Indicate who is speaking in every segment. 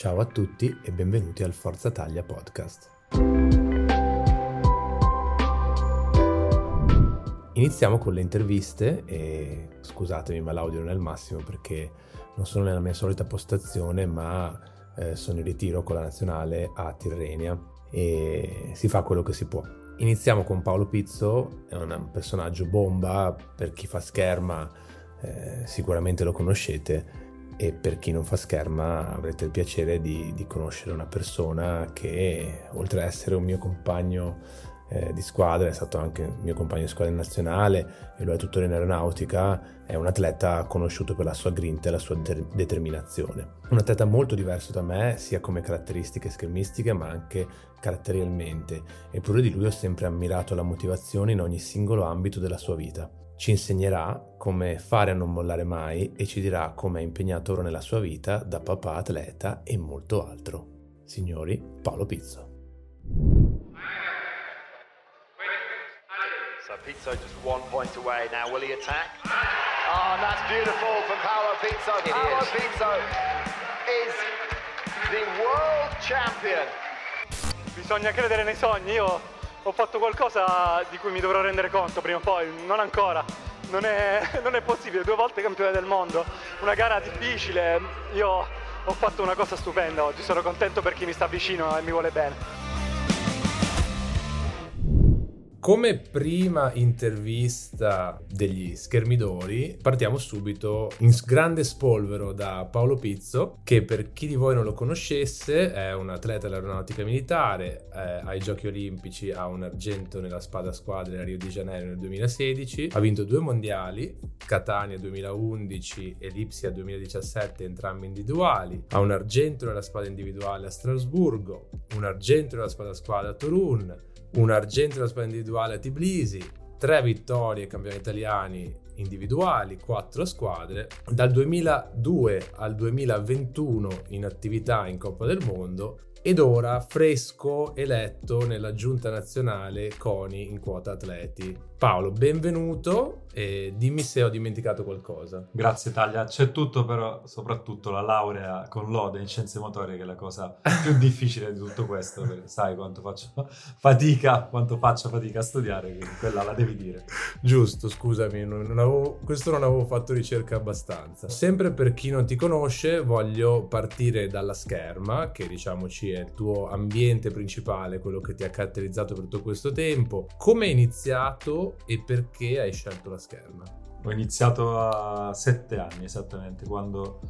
Speaker 1: Ciao a tutti e benvenuti al Forza Taglia podcast. Iniziamo con le interviste e scusatemi ma l'audio non è il massimo perché non sono nella mia solita postazione ma eh, sono in ritiro con la nazionale a Tirrenia e si fa quello che si può. Iniziamo con Paolo Pizzo, è un personaggio bomba, per chi fa scherma eh, sicuramente lo conoscete e per chi non fa scherma avrete il piacere di, di conoscere una persona che oltre ad essere un mio compagno eh, di squadra, è stato anche mio compagno di squadra nazionale e lo è tuttora in aeronautica, è un atleta conosciuto per la sua grinta e la sua de- determinazione. Un atleta molto diverso da me, sia come caratteristiche schermistiche ma anche caratterialmente, eppure di lui ho sempre ammirato la motivazione in ogni singolo ambito della sua vita ci insegnerà come fare a non mollare mai e ci dirà come è impegnato ora nella sua vita da papà atleta e molto altro. Signori, Paolo Pizzo.
Speaker 2: So Pizzo just one point away now. Will he attack? Oh, and that's beautiful from Paolo Pizzo.
Speaker 3: It
Speaker 2: Paolo
Speaker 3: is.
Speaker 2: Pizzo is the world champion.
Speaker 4: Bisogna credere nei sogni, io ho fatto qualcosa di cui mi dovrò rendere conto prima o poi, non ancora. Non è, non è possibile, due volte campione del mondo, una gara difficile, io ho fatto una cosa stupenda oggi, sono contento per chi mi sta vicino e mi vuole bene.
Speaker 1: Come prima intervista degli schermidori, partiamo subito in grande spolvero da Paolo Pizzo, che per chi di voi non lo conoscesse è un atleta dell'aeronautica militare, eh, ai Giochi Olimpici ha un argento nella spada squadra a Rio de Janeiro nel 2016, ha vinto due mondiali, Catania 2011 e Lipsia 2017, entrambi individuali, ha un argento nella spada individuale a Strasburgo, un argento nella spada squadra a Torun, un argento nella spada individuale a Tbilisi, tre vittorie campioni italiani individuali, quattro squadre. Dal 2002 al 2021 in attività in Coppa del Mondo ed ora fresco eletto nella giunta nazionale CONI in quota atleti. Paolo, benvenuto e dimmi se ho dimenticato qualcosa.
Speaker 5: Grazie Taglia, c'è tutto però soprattutto la laurea con lode in scienze motorie che è la cosa più difficile di tutto questo, perché sai quanto faccio fatica, quanto faccio fatica a studiare, quindi quella la devi dire.
Speaker 1: Giusto, scusami, non avevo, questo non avevo fatto ricerca abbastanza. Sempre per chi non ti conosce, voglio partire dalla scherma, che diciamoci è il tuo ambiente principale, quello che ti ha caratterizzato per tutto questo tempo. Come hai iniziato e perché hai scelto la scherma?
Speaker 5: Ho iniziato a sette anni esattamente, quando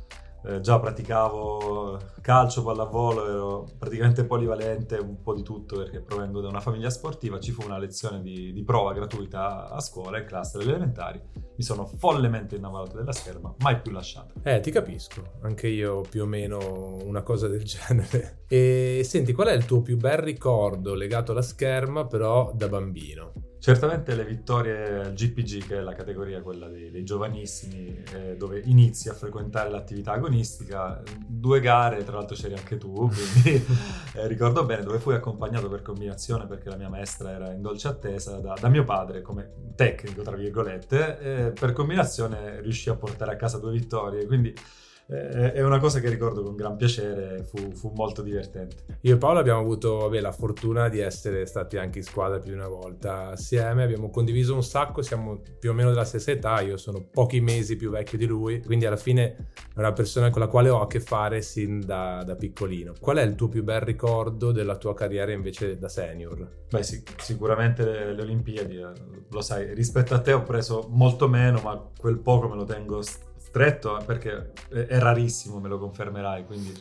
Speaker 5: eh, già praticavo calcio, pallavolo, ero praticamente polivalente, un po' di tutto perché provengo da una famiglia sportiva, ci fu una lezione di, di prova gratuita a scuola, in classe delle elementari, mi sono follemente innamorato della scherma, mai più lasciato.
Speaker 1: Eh, ti capisco, anche io più o meno una cosa del genere. E senti, qual è il tuo più bel ricordo legato alla scherma però da bambino?
Speaker 5: Certamente le vittorie al GPG, che è la categoria quella dei, dei giovanissimi, eh, dove inizi a frequentare l'attività agonistica, due gare, tra l'altro c'eri anche tu, quindi eh, ricordo bene, dove fui accompagnato per combinazione perché la mia maestra era in dolce attesa da, da mio padre come tecnico, tra virgolette, e per combinazione riuscì a portare a casa due vittorie, quindi eh, è una cosa che ricordo con gran piacere, fu, fu molto divertente.
Speaker 1: Io e Paolo abbiamo avuto vabbè, la fortuna di essere stati anche in squadra più di una volta assieme, abbiamo condiviso un sacco, siamo più o meno della stessa età, io sono pochi mesi più vecchio di lui, quindi alla fine è una persona con la quale ho a che fare sin da, da piccolino. Qual è il tuo più bel ricordo della tua carriera invece da senior?
Speaker 5: Beh sì, sicuramente le, le Olimpiadi, eh, lo sai, rispetto a te ho preso molto meno, ma quel poco me lo tengo stretto eh, perché è rarissimo, me lo confermerai, quindi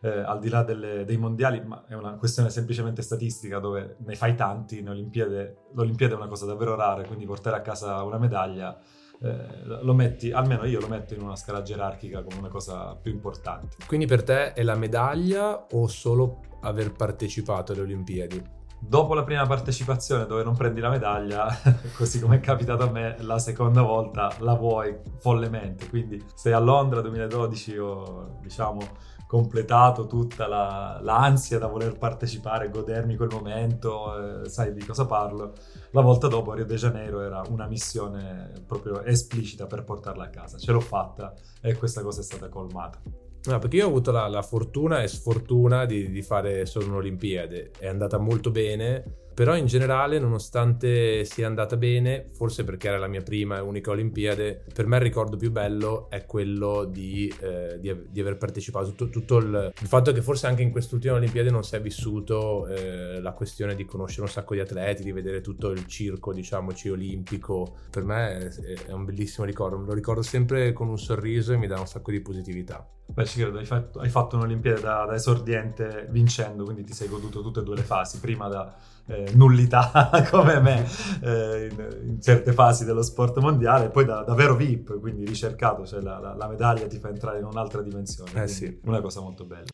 Speaker 5: eh, al di là delle, dei mondiali, ma è una questione semplicemente statistica dove ne fai tanti in Olimpiade, l'Olimpiade è una cosa davvero rara, quindi portare a casa una medaglia eh, lo metti, almeno io lo metto in una scala gerarchica come una cosa più importante.
Speaker 1: Quindi per te è la medaglia o solo aver partecipato alle Olimpiadi?
Speaker 5: Dopo la prima partecipazione dove non prendi la medaglia, così come è capitato a me, la seconda volta la vuoi follemente. Quindi se a Londra 2012 ho, diciamo, completato tutta la, l'ansia da voler partecipare, godermi quel momento, eh, sai di cosa parlo, la volta dopo a Rio de Janeiro era una missione proprio esplicita per portarla a casa. Ce l'ho fatta e questa cosa è stata colmata.
Speaker 1: No, perché io ho avuto la, la fortuna e sfortuna di, di, fare solo un'Olimpiade. È andata molto bene, però in generale, nonostante sia andata bene, forse perché era la mia prima e unica Olimpiade, per me il ricordo più bello è quello di, eh, di, di aver partecipato. Tutto, tutto il, il, fatto che forse anche in quest'ultima Olimpiade non si è vissuto eh, la questione di conoscere un sacco di atleti, di vedere tutto il circo, diciamoci, olimpico. Per me è, è un bellissimo ricordo. Lo ricordo sempre con un sorriso e mi dà un sacco di positività.
Speaker 5: Beh, ci credo, hai fatto, hai fatto un'Olimpiade da, da, esordiente vincendo, quindi ti sei goduto tutte e due le fasi, prima da eh, nullità come me eh, in, in, certe fasi dello sport mondiale, poi da, da vero VIP, quindi ricercato, cioè la, la, la, medaglia ti fa entrare in un'altra dimensione.
Speaker 1: Eh sì.
Speaker 5: Una cosa molto bella.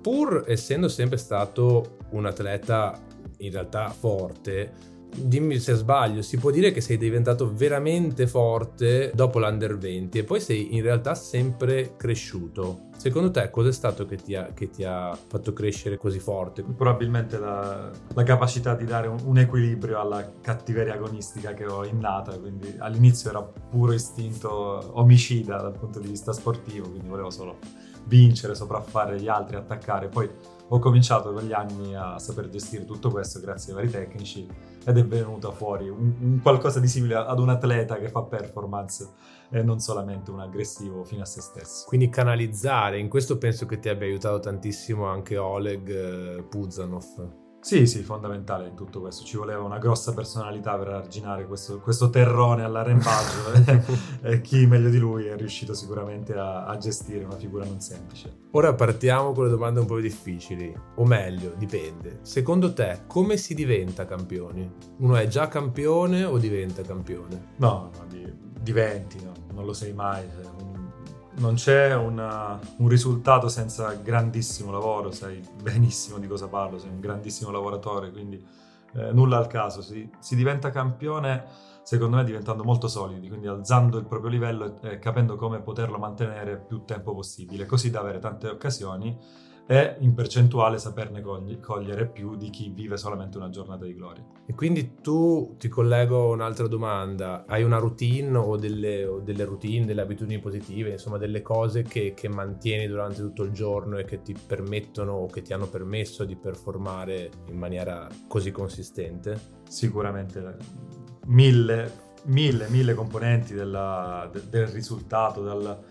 Speaker 1: Pur essendo sempre stato un atleta in realtà forte, dimmi se sbaglio, si può dire che sei diventato veramente forte dopo l'Under 20 e poi sei in realtà sempre cresciuto. Secondo te cos'è stato che ti ha, che ti ha fatto crescere così forte?
Speaker 5: Probabilmente la, la capacità di dare un, un, equilibrio alla cattiveria agonistica che ho innata, quindi all'inizio era puro istinto omicida dal punto di vista sportivo, quindi volevo solo vincere, sopraffare gli altri, attaccare, poi ho cominciato con gli anni a saper gestire tutto questo grazie ai vari tecnici ed è venuta fuori un, un qualcosa di simile ad un atleta che fa performance e non solamente un aggressivo fino a se stesso.
Speaker 1: Quindi canalizzare, in questo penso che ti abbia aiutato tantissimo anche Oleg eh, Puzanov.
Speaker 5: Sì, sì, fondamentale in tutto questo. Ci voleva una grossa personalità per arginare questo, questo terrone all'arrembaggio e, chi meglio di lui è riuscito sicuramente a, a, gestire una figura non semplice.
Speaker 1: Ora partiamo con le domande un po' difficili, o meglio, dipende. Secondo te, come si diventa campioni? Uno è già campione o diventa campione?
Speaker 5: No, no di, diventi, no, non lo sei mai. Un, non c'è una, un risultato senza grandissimo lavoro, sai benissimo di cosa parlo, sei un grandissimo lavoratore, quindi eh, nulla al caso. Si, si, diventa campione, secondo me, diventando molto solidi, quindi alzando il proprio livello e, capendo come poterlo mantenere più tempo possibile, così da avere tante occasioni e in percentuale saperne cogli- cogliere più di chi vive solamente una giornata di gloria.
Speaker 1: E quindi tu ti collego a un'altra domanda, hai una routine o delle, o delle routine, delle abitudini positive, insomma delle cose che, che, mantieni durante tutto il giorno e che ti permettono o che ti hanno permesso di performare in maniera così consistente?
Speaker 5: Sicuramente mille, mille, mille componenti della, de, del risultato, dal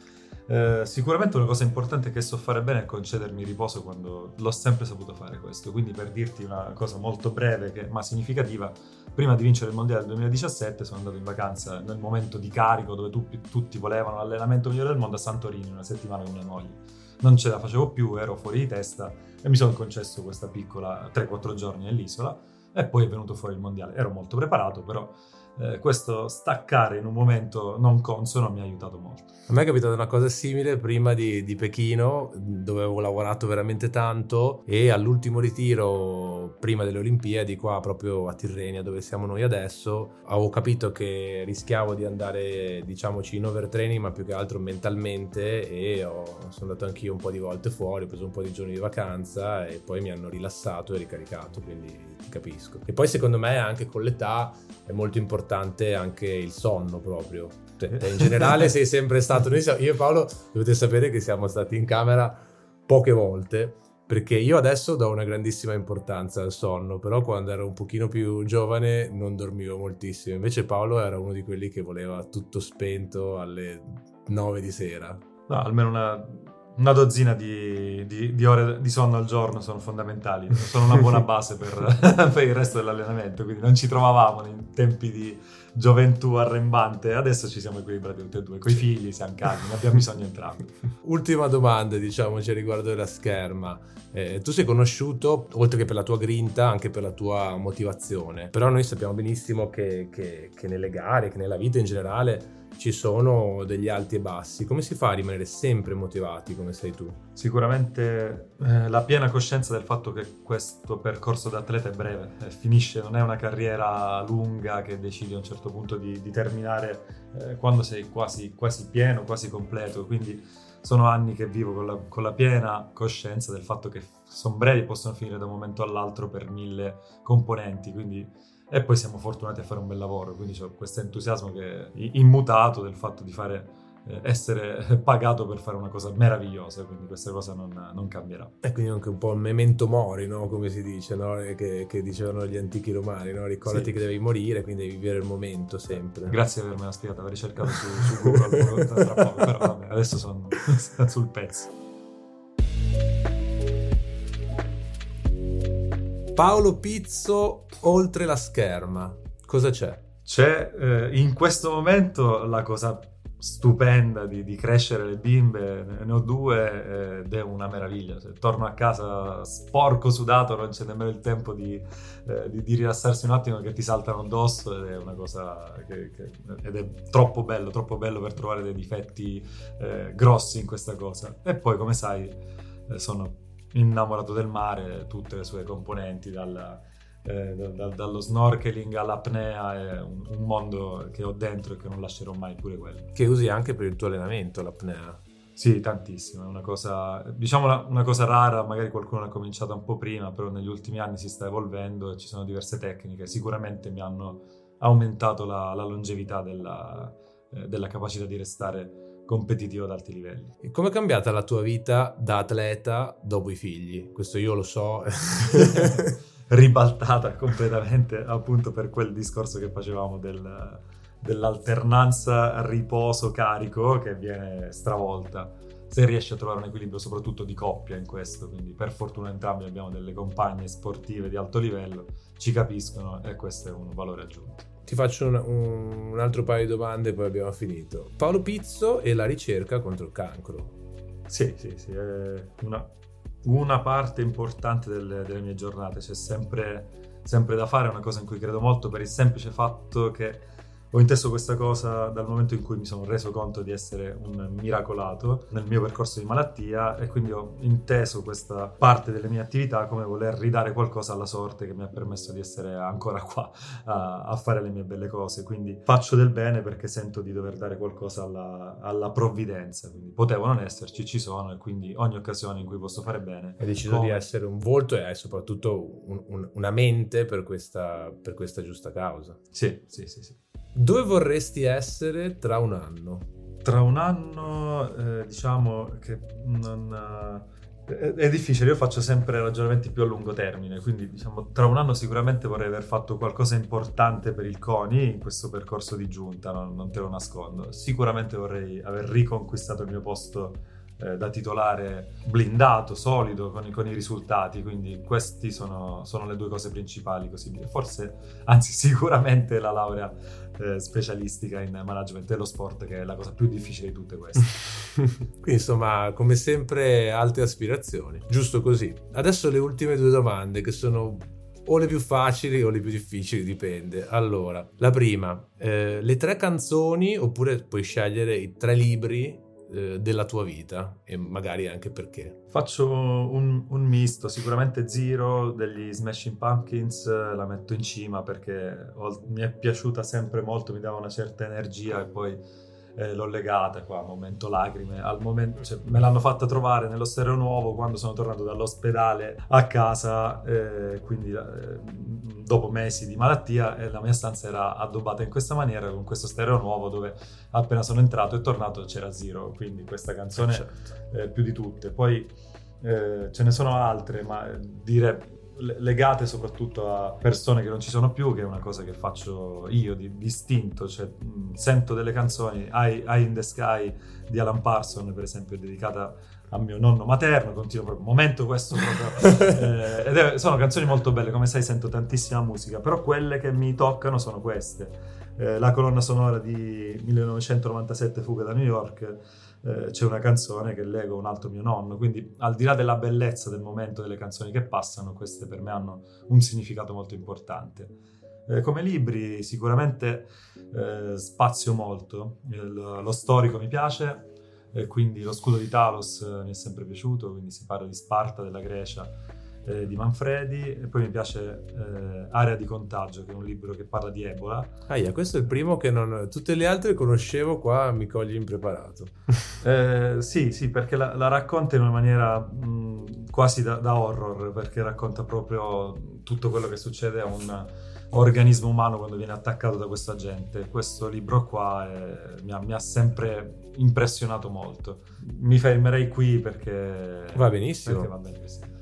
Speaker 5: eh, sicuramente una cosa importante che so fare bene è concedermi riposo quando l'ho sempre saputo fare questo. Quindi per dirti una cosa molto breve che, ma significativa, prima di vincere il mondiale del 2017 sono andato in vacanza nel momento di carico dove tu, tutti volevano l'allenamento migliore del mondo a Santorini una settimana con mia moglie. Non ce la facevo più, ero fuori di testa e mi sono concesso questa piccola 3-4 giorni nell'isola e poi è venuto fuori il mondiale. Ero molto preparato, però eh, questo staccare in un momento non consono mi ha aiutato molto.
Speaker 1: A me è capitata una cosa simile prima di, di, Pechino, dove avevo lavorato veramente tanto e all'ultimo ritiro, prima delle Olimpiadi, qua proprio a Tirrenia, dove siamo noi adesso, avevo capito che rischiavo di andare, diciamoci, in overtraining, ma più che altro mentalmente e ho, sono andato anch'io un po' di volte fuori, ho preso un po' di giorni di vacanza e poi mi hanno rilassato e ricaricato, quindi ti capisco. E poi secondo me anche con l'età è molto importante anche il sonno proprio. Te, te in generale sei sempre stato, noi siamo, io e Paolo dovete sapere che siamo stati in camera poche volte perché io adesso do una grandissima importanza al sonno, però quando ero un pochino più giovane non dormivo moltissimo, invece Paolo era uno di quelli che voleva tutto spento alle 9 di sera.
Speaker 5: No, almeno una una dozzina di, di- di ore di sonno al giorno sono fondamentali, sono una buona base per, per il resto dell'allenamento, quindi non ci trovavamo in tempi di gioventù arrembante, adesso ci siamo equilibrati tutti e due, coi figli siamo calmi, ne abbiamo bisogno entrambi.
Speaker 1: Ultima domanda, diciamoci, riguardo della scherma. Eh, tu sei conosciuto, oltre che per la tua grinta, anche per la tua motivazione. Però noi sappiamo benissimo che, che- che nelle gare, che nella vita in generale, ci sono degli alti e bassi. Come si fa a rimanere sempre motivati come sei tu?
Speaker 5: Sicuramente eh, la piena coscienza del fatto che questo percorso da atleta è breve, eh, finisce, non è una carriera lunga che decidi a un certo punto di, di terminare eh, quando sei quasi, quasi pieno, quasi completo, quindi sono anni che vivo con la, con la piena coscienza del fatto che sono brevi possono finire da un momento all'altro per mille componenti, quindi e poi siamo fortunati a fare un bel lavoro, quindi ho questo entusiasmo che è immutato del fatto di fare, eh, essere pagato per fare una cosa meravigliosa, quindi questa cosa non, non cambierà.
Speaker 1: E quindi anche un po' il memento mori, no? come si dice, no? E che, che dicevano gli antichi romani, no? ricordati
Speaker 5: Sì.
Speaker 1: che devi morire, quindi devi vivere il momento sempre.
Speaker 5: Grazie di avermela spiegata, avrei cercato su, su Google tra poco, però vabbè, adesso sono sul pezzo.
Speaker 1: Paolo Pizzo oltre la scherma, cosa c'è?
Speaker 5: C'è eh, in questo momento la cosa stupenda di, di crescere le bimbe, ne ho due eh, ed è una meraviglia. Se torno a casa sporco, sudato, non c'è nemmeno il tempo di, eh, di- di rilassarsi un attimo che ti saltano addosso ed è una cosa che, che- ed è troppo bello, troppo bello per trovare dei difetti eh, grossi in questa cosa. E poi, come sai, eh, sono innamorato del mare, tutte le sue componenti, dalla- eh, da- da- dallo snorkeling all'apnea, è un, un mondo che ho dentro e che non lascerò mai pure quello.
Speaker 1: Che usi anche per il tuo allenamento, l'apnea.
Speaker 5: Sì, tantissimo, è una cosa, diciamo una, una cosa rara, magari qualcuno l'ha cominciata un po' prima, però negli ultimi anni si sta evolvendo e ci sono diverse tecniche, sicuramente mi hanno aumentato la, la longevità della, eh, della capacità di restare competitivo ad alti livelli.
Speaker 1: E com'è cambiata la tua vita da atleta dopo i figli? Questo io lo so.
Speaker 5: ribaltata completamente appunto per quel discorso che facevamo del- dell'alternanza riposo-carico che viene stravolta se riesci a trovare un equilibrio soprattutto di coppia in questo quindi per fortuna entrambi abbiamo delle compagne sportive di alto livello ci capiscono e questo è un valore aggiunto
Speaker 1: Ti faccio un, un- un altro paio di domande e poi abbiamo finito. Paolo Pizzo e la ricerca contro il cancro.
Speaker 5: Sì, sì, sì, è una, una parte importante delle, delle mie giornate, c'è sempre, sempre da fare, è una cosa in cui credo molto per il semplice fatto che ho inteso questa cosa dal momento in cui mi sono reso conto di essere un miracolato nel mio percorso di malattia e quindi ho inteso questa parte delle mie attività come voler ridare qualcosa alla sorte che mi ha permesso di essere ancora qua a, a fare le mie belle cose. Quindi faccio del bene perché sento di dover dare qualcosa alla, alla provvidenza. Quindi potevo non esserci, ci sono e quindi ogni occasione in cui posso fare bene.
Speaker 1: Hai deciso
Speaker 5: come-
Speaker 1: di essere un volto e soprattutto un- un- una mente per questa, per questa giusta causa.
Speaker 5: Sì, sì, sì, sì.
Speaker 1: Dove vorresti essere tra un anno?
Speaker 5: Tra un anno, eh, diciamo che non... eh, È, difficile, io faccio sempre ragionamenti più a lungo termine, quindi diciamo tra un anno sicuramente vorrei aver fatto qualcosa importante per il CONI in questo percorso di giunta, non, non te lo nascondo. Sicuramente vorrei aver riconquistato il mio posto eh, da titolare blindato, solido, con i, con i risultati, quindi queste sono, sono le due cose principali, così forse, anzi sicuramente la laurea eh, specialistica in management dello sport, che è la cosa più difficile di tutte queste.
Speaker 1: Quindi insomma, come sempre, alte aspirazioni. Giusto così. Adesso le ultime due domande che sono o le più facili o le più difficili, dipende. Allora, la prima, eh, le tre canzoni oppure puoi scegliere i tre libri eh, della tua vita e magari anche perché.
Speaker 5: Faccio un, un misto, sicuramente Zero degli Smashing Pumpkins eh, la metto in cima perché ho- mi è piaciuta sempre molto, mi dava una certa energia e poi eh, l'ho legata qua, momento lacrime, al momento, cioè, me l'hanno fatta trovare nello stereo nuovo quando sono tornato dall'ospedale a casa, eh, quindi eh, dopo mesi di malattia e la mia stanza era addobbata in questa maniera con questo stereo nuovo dove appena sono entrato e tornato c'era Zero, quindi questa canzone
Speaker 1: Certo.
Speaker 5: eh, più di tutte. Poi eh, ce ne sono altre, ma eh, dire legate soprattutto a persone che non ci sono più, che è una cosa che faccio io di distinto, cioè mh, sento delle canzoni, I, I in the Sky di Alan Parson per esempio, dedicata a mio nonno materno, continuo proprio, momento questo proprio, eh, ed è, sono canzoni molto belle, come sai sento tantissima musica, però quelle che mi toccano sono queste. Eh, la colonna sonora di 1997 Fuga da New York eh, c'è una canzone che leggo un altro mio nonno, quindi al di là della bellezza del momento delle canzoni che passano, queste per me hanno un significato molto importante. Eh, come libri sicuramente eh, spazio molto, Il, lo storico mi piace, quindi lo scudo di Talos eh, mi è sempre piaciuto, quindi si parla di Sparta, della Grecia, eh, di Manfredi e poi mi piace eh, Area di contagio che è un libro che parla di Ebola.
Speaker 1: Ah, yeah, questo è il primo che non... tutte le altre conoscevo, qua mi cogli impreparato.
Speaker 5: eh, sì, sì, perché la, la, racconta in una maniera mh, quasi da, da, horror, perché racconta proprio tutto quello che succede a un organismo umano quando viene attaccato da questo agente. Questo libro qua è, mi, ha, mi, ha, sempre impressionato molto. Mi fermerei qui perché
Speaker 1: va benissimo.
Speaker 5: Perché va così.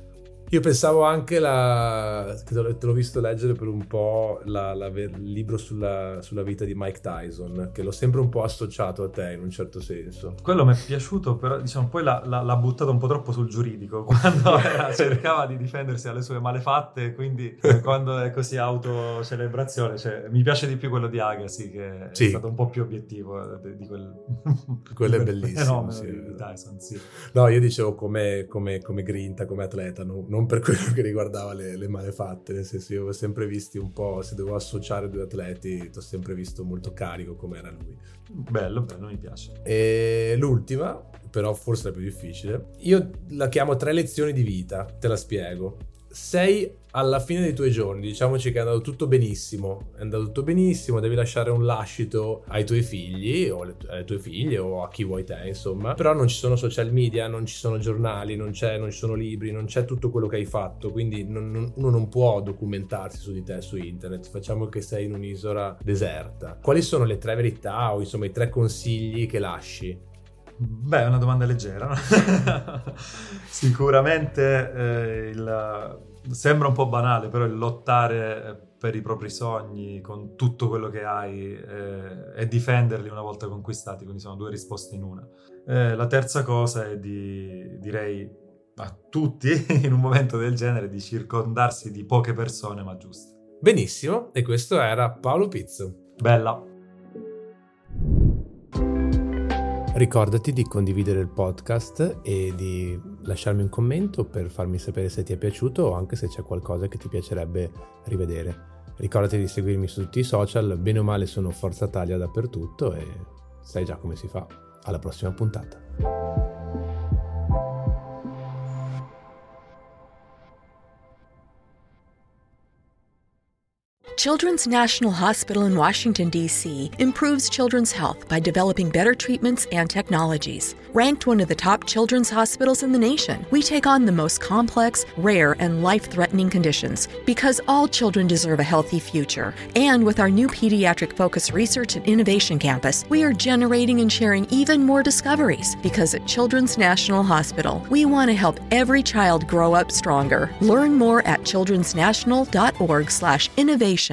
Speaker 1: Io pensavo anche, la, te l'ho visto leggere per un po' la, la, il libro sulla, sulla, vita di Mike Tyson, che l'ho sempre un po' associato a te in un certo senso.
Speaker 5: Quello mi è piaciuto, però diciamo, poi l'ha, l'ha, buttato un po' troppo sul giuridico, quando era, cercava di difendersi dalle sue malefatte, quindi eh, quando è così autocelebrazione, cioè, mi piace di più quello di Agassi, che sì. è stato un po' più obiettivo di, di quel...
Speaker 1: quello è bellissimo.
Speaker 5: Sì. Di Tyson, sì.
Speaker 1: No, io dicevo come, come, come grinta, come atleta, non, non non per quello che riguardava le, le malefatte, nel senso io ho sempre visti un po', se devo associare due atleti, ti ho sempre visto molto carico come era lui.
Speaker 5: Bello, bello, mi piace.
Speaker 1: E l'ultima, però forse la più difficile, io la chiamo tre lezioni di vita, te la spiego. Sei alla fine dei tuoi giorni, diciamoci che è andato tutto benissimo, è andato tutto benissimo, devi lasciare un lascito ai tuoi figli o alle tue figlie o a chi vuoi te, insomma, però non ci sono social media, non ci sono giornali, non, non ci sono libri, non c'è tutto quello che hai fatto, quindi non, non, uno non può documentarsi su di te su internet, facciamo che sei in un'isola deserta. Quali sono le tre verità o insomma i tre consigli che lasci?
Speaker 5: Beh, è una domanda leggera. Sicuramente eh, il sembra un po' banale, però il lottare eh, per i propri sogni con tutto quello che hai eh, e difenderli una volta conquistati, quindi sono due risposte in una. Eh, la terza cosa è di, direi a tutti in un momento del genere di circondarsi di poche persone ma giuste.
Speaker 1: Benissimo, e questo era Paolo Pizzo.
Speaker 5: Bella.
Speaker 1: Ricordati di condividere il podcast e di lasciarmi un commento per farmi sapere se ti è piaciuto o anche se c'è qualcosa che ti piacerebbe rivedere. Ricordati di seguirmi su tutti i social, bene o male sono Forza Taglia dappertutto e sai già come si fa. Alla prossima puntata.
Speaker 3: Children's National Hospital in Washington, D.C. improves children's health by developing better treatments and technologies. Ranked one of the top children's hospitals in the nation, we take on the most complex, rare, and life threatening conditions because all children deserve a healthy future. And with our new pediatric focused research and innovation campus, we are generating and sharing even more discoveries because at Children's National Hospital, we want to help every child grow up stronger. Learn more at childrensnational.org/innovation